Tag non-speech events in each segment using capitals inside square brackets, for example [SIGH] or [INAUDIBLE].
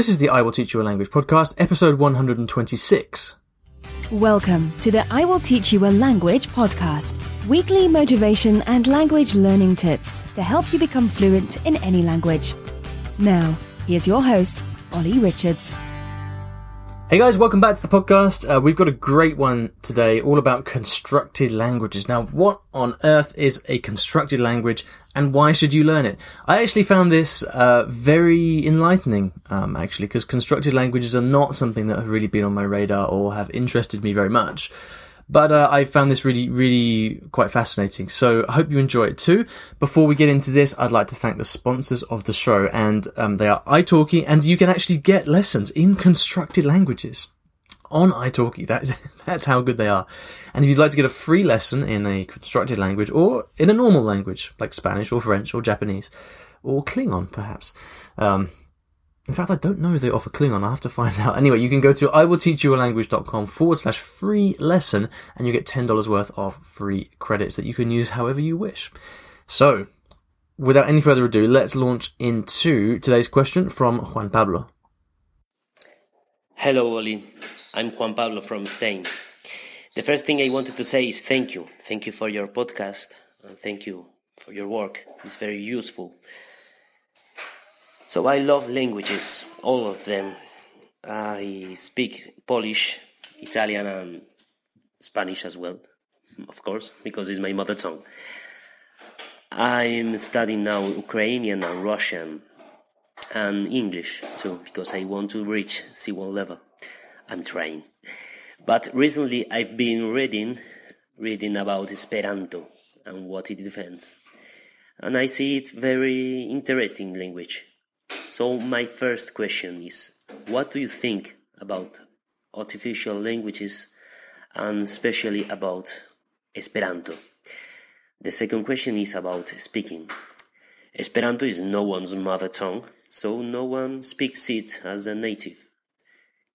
This is the I Will Teach You a Language podcast, episode 126. Welcome to the I Will Teach You a Language podcast, weekly motivation and language learning tips to help you become fluent in any language. Now, here's your host, Ollie Richards. Hey guys, welcome back to the podcast. Uh, we've got a great one today, all about constructed languages. Now, what on earth is a constructed language and why should you learn it? I actually found this uh, very enlightening, um, actually, because constructed languages are not something that have really been on my radar or have interested me very much. But uh, I found this really, really quite fascinating. So I hope you enjoy it too. Before we get into this, I'd like to thank the sponsors of the show, and um, they are italki, and you can actually get lessons in constructed languages on italki. That is, [LAUGHS] that's how good they are. And if you'd like to get a free lesson in a constructed language or in a normal language like Spanish or French or Japanese or Klingon, perhaps. Um, in fact, I don't know if they offer Klingon. I'll have to find [LAUGHS] out. Anyway, you can go to iwillteachyoualanguage.com forward slash free lesson and you get $10 worth of free credits that you can use however you wish. So, without any further ado, let's launch into today's question from Juan Pablo. Hello, Oli. I'm Juan Pablo from Spain. The first thing I wanted to say is thank you. Thank you for your podcast and thank you for your work. It's very useful. So I love languages, all of them. I speak Polish, Italian, and Spanish as well, of course, because it's my mother tongue. I'm studying now Ukrainian and Russian and English too, because I want to reach C1 level. I'm trying. But recently I've been reading reading about Esperanto and what it defends. And I see it very interesting language. So my first question is what do you think about artificial languages and especially about Esperanto? The second question is about speaking. Esperanto is no one's mother tongue, so no one speaks it as a native.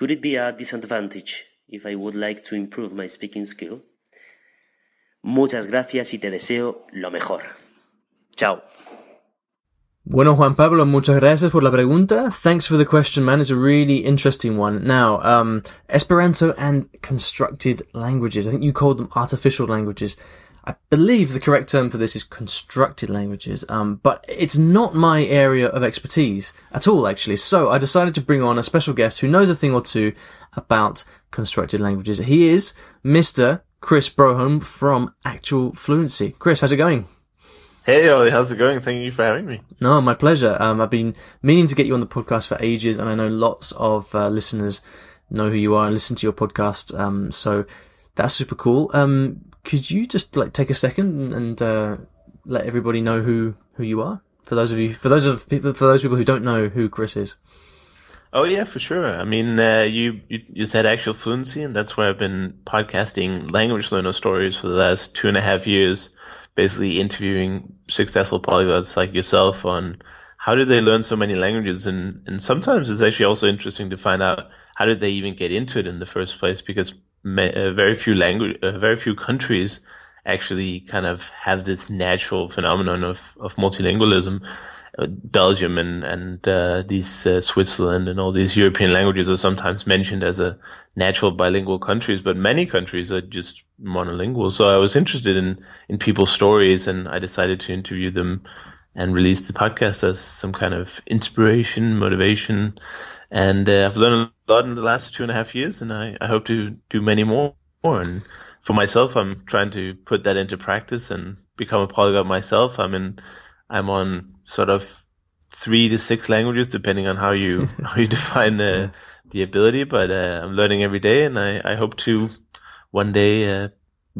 Could it be a disadvantage if I would like to improve my speaking skill? Muchas gracias y te deseo lo mejor. Chao. Bueno, Juan Pablo, muchas gracias por la pregunta. Thanks for the question, man. It's a really interesting one. Now, um, Esperanto and constructed languages. I think you called them artificial languages. I believe the correct term for this is constructed languages, um, but it's not my area of expertise at all, actually. So I decided to bring on a special guest who knows a thing or two about constructed languages. He is Mr. Chris Broholm from Actual Fluency. Chris, how's it going? Hey Ollie, how's it going? Thank you for having me. No, my pleasure. Um, I've been meaning to get you on the podcast for ages, and I know lots of uh, listeners know who you are and listen to your podcast. Um, so that's super cool. Um, could you just like take a second and uh, let everybody know who who you are? For those of you, for those of people, for those people who don't know who Chris is. Oh yeah, for sure. I mean, uh, you, you, you said actual fluency, and that's where I've been podcasting language learner stories for the last two and a half years, basically interviewing successful polyglots like yourself on how did they learn so many languages, and and sometimes it's actually also interesting to find out how did they even get into it in the first place, because very few language, uh, very few countries actually kind of have this natural phenomenon of of multilingualism. Belgium and and uh, these uh, Switzerland and all these European languages are sometimes mentioned as a natural bilingual countries, but many countries are just monolingual. So I was interested in in people's stories, and I decided to interview them and release the podcast as some kind of inspiration, motivation, and uh, I've learned lot in the last two and a half years, and I, I hope to do many more. And for myself, I'm trying to put that into practice and become a polyglot myself. I'm in I'm on sort of three to six languages, depending on how you [LAUGHS] how you define the the ability. But uh, I'm learning every day, and I, I hope to one day uh,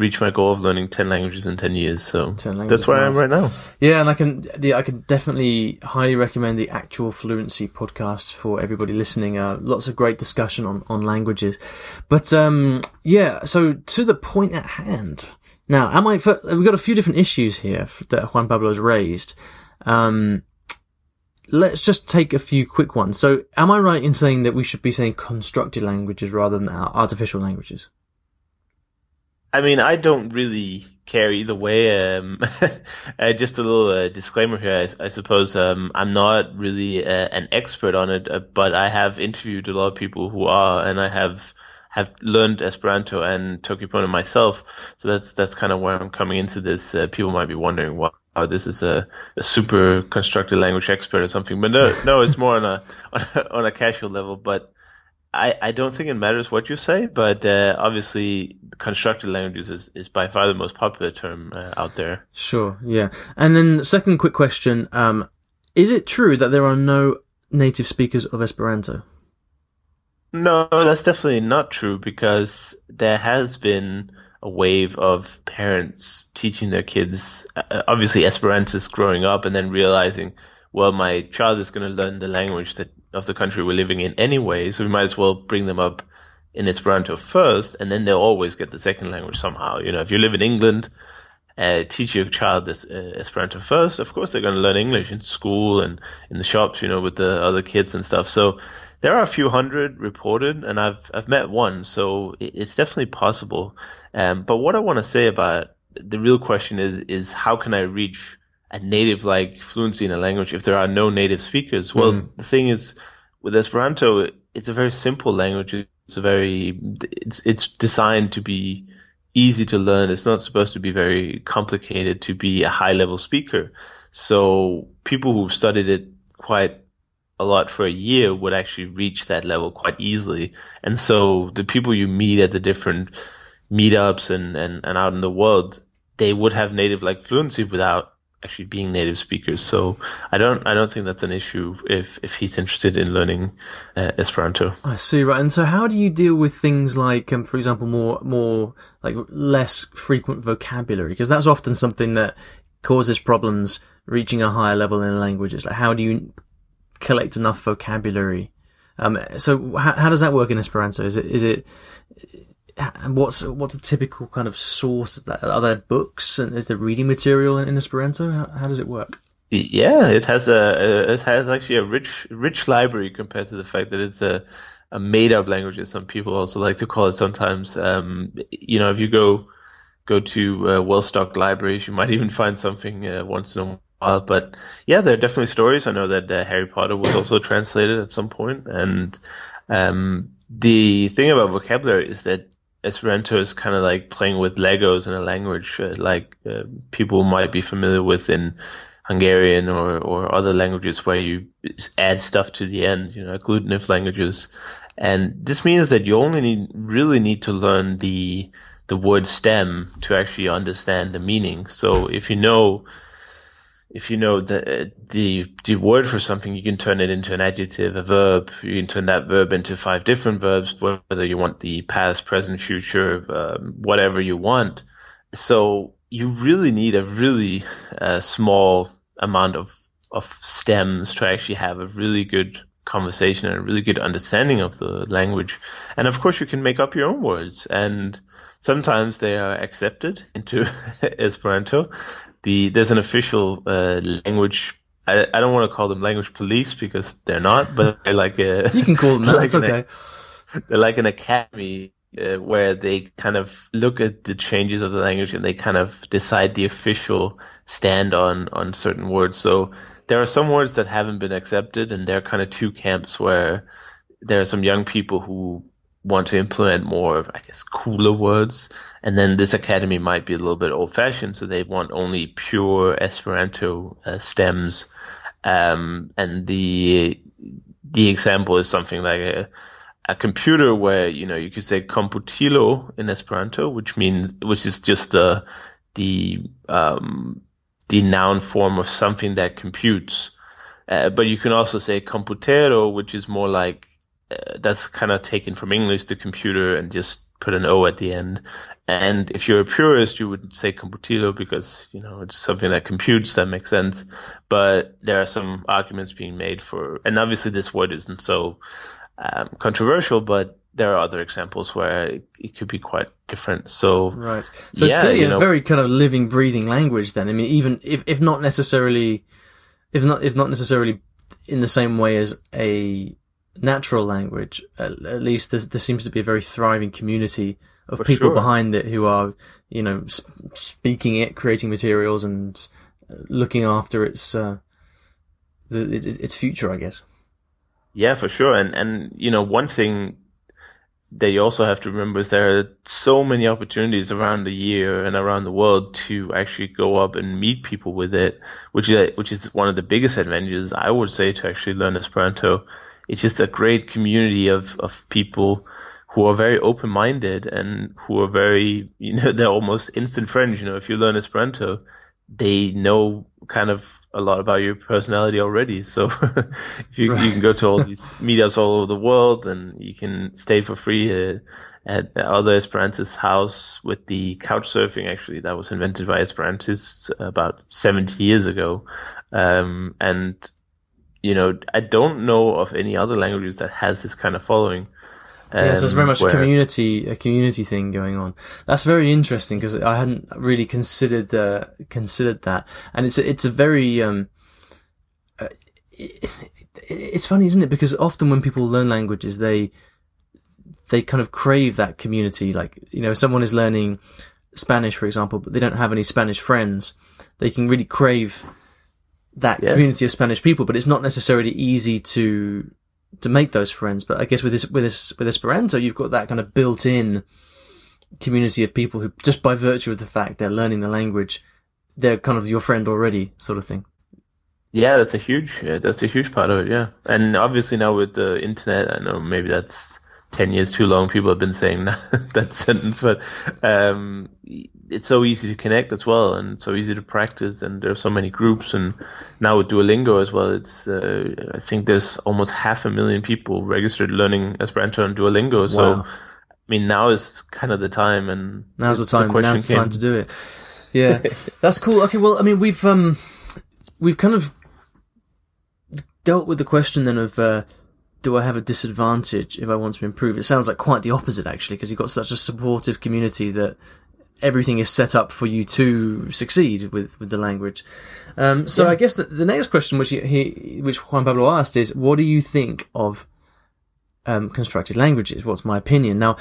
reach my goal of learning 10 languages in 10 years. So 10 that's where nice. I am right now. Yeah, and I can, yeah, I can definitely highly recommend the actual fluency podcast for everybody listening. Uh, lots of great discussion on, on languages. But, um, yeah, so to the point at hand. Now, am I, we've got a few different issues here that Juan Pablo has raised. Um, let's just take a few quick ones. So, am I right in saying that we should be saying constructed languages rather than artificial languages? I mean, I don't really care either way. Um, [LAUGHS] uh, just a little uh, disclaimer here, I, I suppose. Um, I'm not really uh, an expert on it, uh, but I have interviewed a lot of people who are, and I have have learned Esperanto and Toki Pona myself. So that's that's kind of where I'm coming into this. Uh, people might be wondering, oh, this is a, a, super constructed language expert or something. But no, no, it's more on a, [LAUGHS] on a, on a casual level. But I, I don't think it matters what you say, but uh, obviously constructed languages is, is by far the most popular term uh, out there. Sure, yeah. And then second quick question, um, is it true that there are no native speakers of Esperanto? No, that's definitely not true because there has been a wave of parents teaching their kids, uh, obviously Esperantists growing up and then realizing, well, my child is going to learn the language that of the country we're living in anyway, so we might as well bring them up in Esperanto first, and then they'll always get the second language somehow. You know, if you live in England, uh, teach your child this, uh, Esperanto first. Of course, they're going to learn English in school and in the shops, you know, with the other kids and stuff. So there are a few hundred reported, and I've I've met one, so it's definitely possible. Um, but what I want to say about the real question is is how can I reach a native like fluency in a language if there are no native speakers? Well, mm. the thing is with Esperanto, it's a very simple language. It's a very it's it's designed to be easy to learn. It's not supposed to be very complicated to be a high level speaker. So people who've studied it quite a lot for a year would actually reach that level quite easily. And so the people you meet at the different meetups and, and, and out in the world, they would have native like fluency without actually being native speakers. So I don't I don't think that's an issue if if he's interested in learning uh, Esperanto. I see, right. And so how do you deal with things like, um, for example, more more like less frequent vocabulary? Because that's often something that causes problems reaching a higher level in a language. It's like how do you collect enough vocabulary? Um, so how, how does that work in Esperanto? Is it is it what's what's a typical kind of source of that? Are there books and is there reading material in, in Esperanto? How, how, does it work? Yeah, it has a it has actually a rich rich library compared to the fact that it's a a made up language, as some people also like to call it sometimes. Um, you know, if you go go to uh, well stocked libraries, you might [LAUGHS] even find something uh, once in a while. But yeah, there are definitely stories. I know that uh, Harry Potter was also translated at some point, and um, the thing about vocabulary is that Esperanto is kind of like playing with Legos in a language, uh, like uh, people might be familiar with in Hungarian or, or other languages where you add stuff to the end, you know, agglutinative languages. And this means that you only need, really need to learn the, the word stem to actually understand the meaning. So if you know if you know the the the word for something, you can turn it into an adjective, a verb. You can turn that verb into five different verbs, whether you want the past, present, future, um, whatever you want. So you really need a really uh, small amount of of stems to actually have a really good conversation and a really good understanding of the language. And of course, you can make up your own words and sometimes they are accepted into [LAUGHS] Esperanto the there's an official uh, language. I, I don't want to call them language police because they're not, but [LAUGHS] they're like a. [LAUGHS] You can call them that. like okay. they're like an academy uh, where they kind of look at the changes of the language and they kind of decide the official stand on on certain words. So there are some words that haven't been accepted, and there are kind of two camps where there are some young people who want to implement more, of, I guess, cooler words. And then this academy might be a little bit old fashioned, so they want only pure Esperanto uh, stems. Um, and the the example is something like a, a computer where you know you could say komputilo in Esperanto, which means which is just the the um, the noun form of something that computes. Uh, but you can also say komputero, which is more like uh, that's kind of taken from English, the computer, and just put an O at the end. And if you're a purist, you would say komputilo because, you know, it's something that computes, that makes sense. But there are some arguments being made for, and obviously this word isn't so um, controversial, but there are other examples where it, it, could be quite different. So, right. So yeah, it's clearly a know, very kind of living, breathing language then. I mean, even if, if not necessarily, if not, if not necessarily in the same way as a natural language, at, at least there seems to be a very thriving community of For people sure. behind it who are, you know, sp- speaking it, creating materials, and uh, looking after its uh, the it, its future, I guess. Yeah, for sure. And and you know, one thing that you also have to remember is there are so many opportunities around the year and around the world to actually go up and meet people with it, which is which is one of the biggest advantages I would say to actually learn Esperanto. It's just a great community of of people who are very open minded and who are very [LAUGHS] you know they're almost instant friends. You know, if you learn Esperanto, they know kind of a lot about your personality already. [LAUGHS] So if you, you can go to all these meetups all over the world and you can stay for free uh, at other Esperantists house with the couch surfing. Actually, that was invented by Esperantists about 70 years ago. Um, and you know, I don't know of any other languages that has this kind of following. yeah, so it's very um, much a community, a community thing going on. That's very interesting because I hadn't really considered uh, considered that, and it's a, it's a very um, uh, it, it's funny, isn't it? Because often when people learn languages, they they kind of crave that community. Like you know, if someone is learning Spanish, for example, but they don't have any Spanish friends, they can really crave that Yeah. community of Spanish people. But it's not necessarily easy to to make those friends. But I guess with this with this with Esperanto, you've got that kind of built-in community of people who, just by virtue of the fact they're learning the language, they're kind of your friend already, sort of thing. Yeah, that's a huge, yeah, that's a huge part of it. Yeah, and obviously now with the internet, I know maybe that's ten years too long. People have been saying [LAUGHS] that, that sentence, but um, it's so easy to connect as well, and so easy to practice. And there are so many groups, and now with Duolingo as well, it's uh, I think there's almost half a million people registered learning Esperanto on Duolingo. So Wow. I mean, now is kind of the time, and Now's the time. question now's the time came. to do it. Yeah, [LAUGHS] that's cool. Okay, well, I mean, we've um, we've kind of dealt with the question then of uh, do I have a disadvantage if I want to improve? It sounds like quite the opposite actually, because you've got such a supportive community that everything is set up for you to succeed with with the language. Um, so I guess the, the next question, which he, he which Juan Pablo asked, is what do you think of um, constructed languages? What's my opinion now?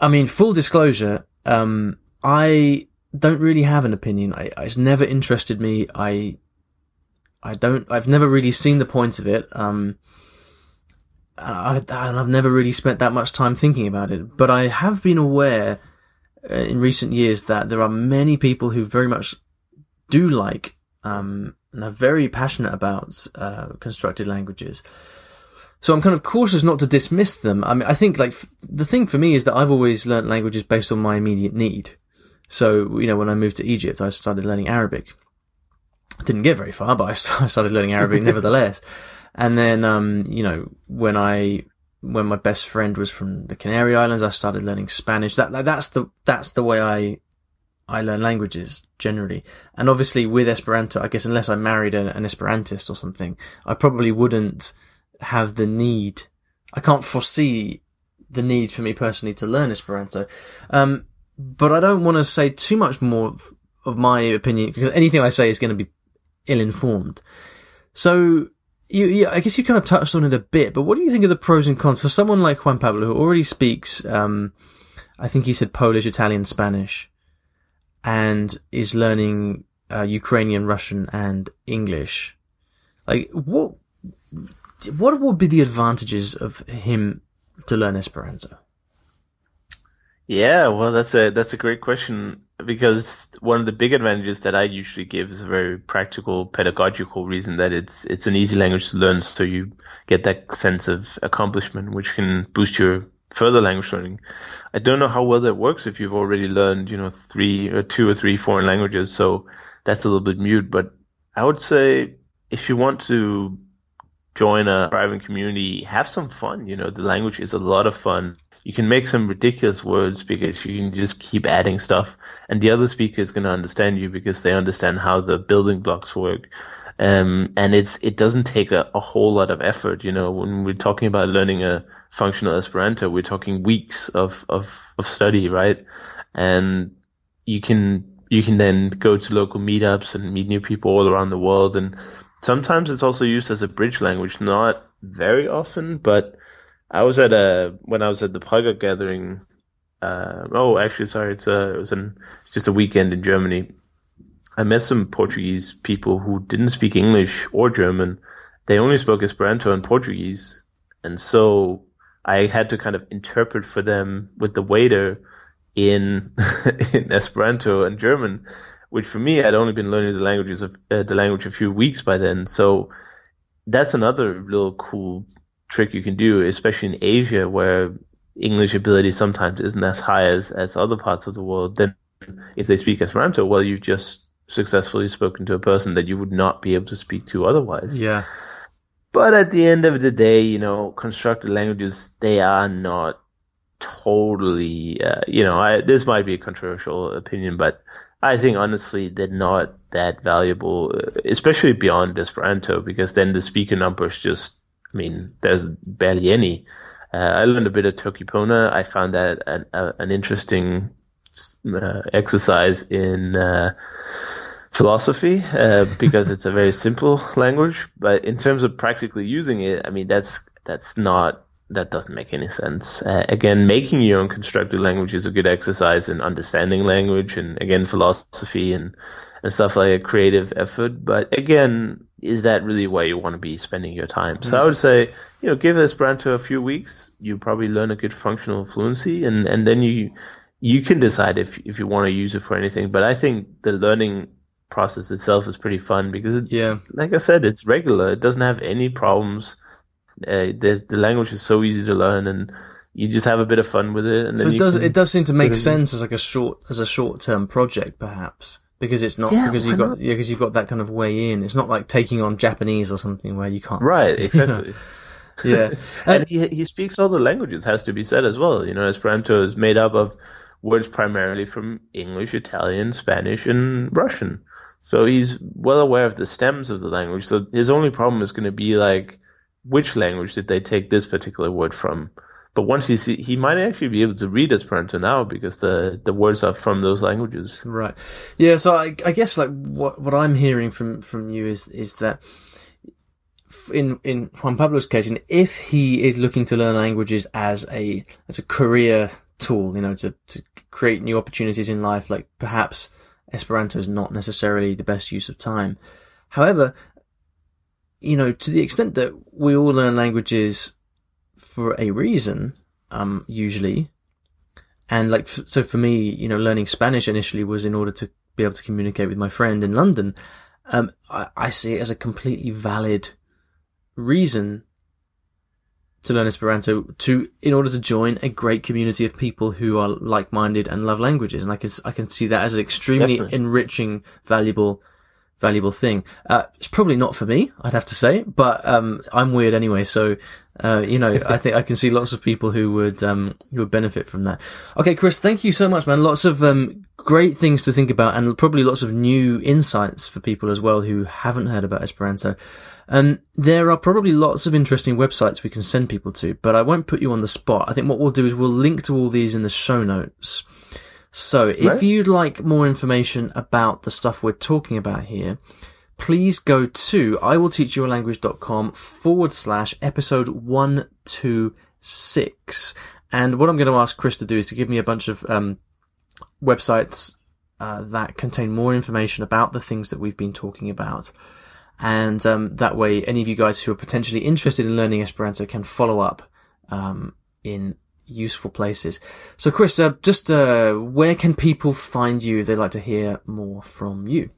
I mean, full disclosure, um, I don't really have an opinion. I, it's never interested me. I, I don't, I've never really seen the point of it. Um, I, and I've never really spent that much time thinking about it, but I have been aware uh, in recent years that there are many people who very much do like, um, and are very passionate about, uh, constructed languages. So I'm kind of cautious not to dismiss them. I mean, I think like f- the thing for me is that I've always learnt languages based on my immediate need. So, you know, when I moved to Egypt, I started learning Arabic. Didn't get very far, but I [LAUGHS] started learning Arabic [LAUGHS] nevertheless. And then, um, you know, when I, when my best friend was from the Canary Islands, I started learning Spanish. That, that's the, that's the way I, I learn languages generally. And obviously with Esperanto, I guess unless I married an, an Esperantist or something, I probably wouldn't have the need. I can't foresee the need for me personally to learn Esperanto. Um, but I don't want to say too much more of- of my opinion because anything I say is going to be ill-informed. So, you, you, I guess you kind of touched on it a bit, but what do you think of the pros and cons for someone like Juan Pablo who already speaks, um, I think he said Polish, Italian, Spanish, and is learning uh, Ukrainian, Russian, and English? Like, what what would be the advantages of him to learn Esperanto? Yeah, well, that's a that's a great question because one of the big advantages that I usually give is a very practical, pedagogical reason that it's it's an easy language to learn, so you get that sense of accomplishment, which can boost your further language learning. I don't know how well that works if you've already learned, you know, three or two or three foreign languages, so that's a little bit mute. But I would say if you want to join a thriving community, have some fun. You know, the language is a lot of fun. You can make some ridiculous words because you can just keep adding stuff and the other speaker is going to understand you because they understand how the building blocks work. Um, and it's, it doesn't take a, a whole lot of effort. You know, when we're talking about learning a functional Esperanto, we're talking weeks of, of, of study, right? And you can, you can then go to local meetups and meet new people all around the world. And sometimes it's also used as a bridge language, not very often, but I was at a, when I was at the Praga gathering, Uh, oh, actually, sorry, it's a it was an it's just a weekend in Germany. I met some Portuguese people who didn't speak English or German. They only spoke Esperanto and Portuguese, and so I had to kind of interpret for them with the waiter in [LAUGHS] in Esperanto and German, which for me I'd only been learning the languages of uh, the language a few weeks by then. So that's another little cool trick you can do, especially in Asia where English ability sometimes isn't as high as, as other parts of the world. Then if they speak Esperanto, well, you've just successfully spoken to a person that you would not be able to speak to otherwise. Yeah. But at the end of the day, you know, constructed languages, they are not totally, uh, you know, I, this might be a controversial opinion, but I think honestly they're not that valuable, uh, especially beyond Esperanto, because then the speaker numbers just, I mean, there's barely any. Uh, I learned a bit of Toki-Pona. I found that an, a, an interesting uh, exercise in uh, philosophy uh, because it's a very [LAUGHS] simple language. But in terms of practically using it, I mean, that's that's not that doesn't make any sense. Uh, again, making your own constructed language is a good exercise in understanding language and again philosophy and and stuff like a creative effort. But again, is that really where you want to be spending your time? So I would say, you know, give Esperanto a few weeks. You probably learn a good functional fluency, and and then you you can decide if if you want to use it for anything. But I think the learning process itself is pretty fun because it, Yeah. like I said, it's regular. It doesn't have any problems. Uh, the the language is so easy to learn, and you just have a bit of fun with it. And So it does it does seem to make sense as like a short as a short term project perhaps because it's not Yeah, because you've got not? yeah because you've got that kind of way in. It's not like taking on Japanese or something where you can't. Right, [LAUGHS] exactly. Yeah. [LAUGHS] and he he speaks all the languages. Has to be said as well. You know, Esperanto is made up of words primarily from English, Italian, Spanish, and Russian. So he's well aware of the stems of the language. So his only problem is going to be like, which language did they take this particular word from? But once he see, he might actually be able to read Esperanto now because the the words are from those languages. Right. Yeah. So I, I guess like what what I'm hearing from from you is is that in in Juan Pablo's case, and if he is looking to learn languages as a as a career tool, you know, to to create new opportunities in life, like perhaps Esperanto is not necessarily the best use of time. However, you know, to the extent that we all learn languages for a reason, um, usually, and like, f- so for me, you know, learning Spanish initially was in order to be able to communicate with my friend in London. Um, I, I see it as a completely valid reason to learn Esperanto to, in order to join a great community of people who are like-minded and love languages. And I can, I can see that as an extremely Definitely. enriching, valuable, valuable thing. Uh, it's probably not for me, I'd have to say, but, um, I'm weird anyway. So, uh, you know, I think I can see lots of people who would, um, who would benefit from that. Okay, Chris, thank you so much, man. Lots of, um, great things to think about and probably lots of new insights for people as well who haven't heard about Esperanto. Um, there are probably lots of interesting websites we can send people to, but I won't put you on the spot. I think what we'll do is we'll link to all these in the show notes. So if Right. you'd like more information about the stuff we're talking about here, please go to iwillteachyoualanguage.com forward slash episode 126. And what I'm going to ask Chris to do is to give me a bunch of um, websites uh, that contain more information about the things that we've been talking about. And um, that way, any of you guys who are potentially interested in learning Esperanto can follow up um, in useful places. So, Chris, uh, just uh, where can people find you if they'd like to hear more from you?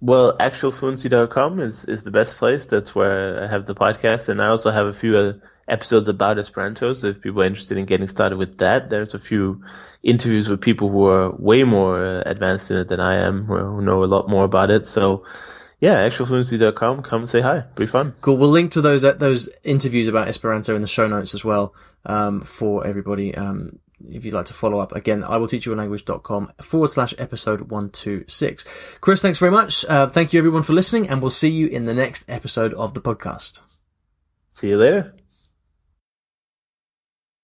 Well, actualfluency.com is, is the best place. That's where I have the podcast. And I also have a few uh, episodes about Esperanto. So if people are interested in getting started with that, there's a few interviews with people who are way more uh, advanced in it than I am, who who know a lot more about it. So yeah, actualfluency.com. Come and say hi. Be fun. Cool. We'll link to those uh, those interviews about Esperanto in the show notes as well um, for everybody. Um, if you'd like to follow up, again, I will teach you a language.com forward slash episode 126. Chris, thanks very much. Uh, thank you everyone for listening, and we'll see you in the next episode of the podcast. See you later.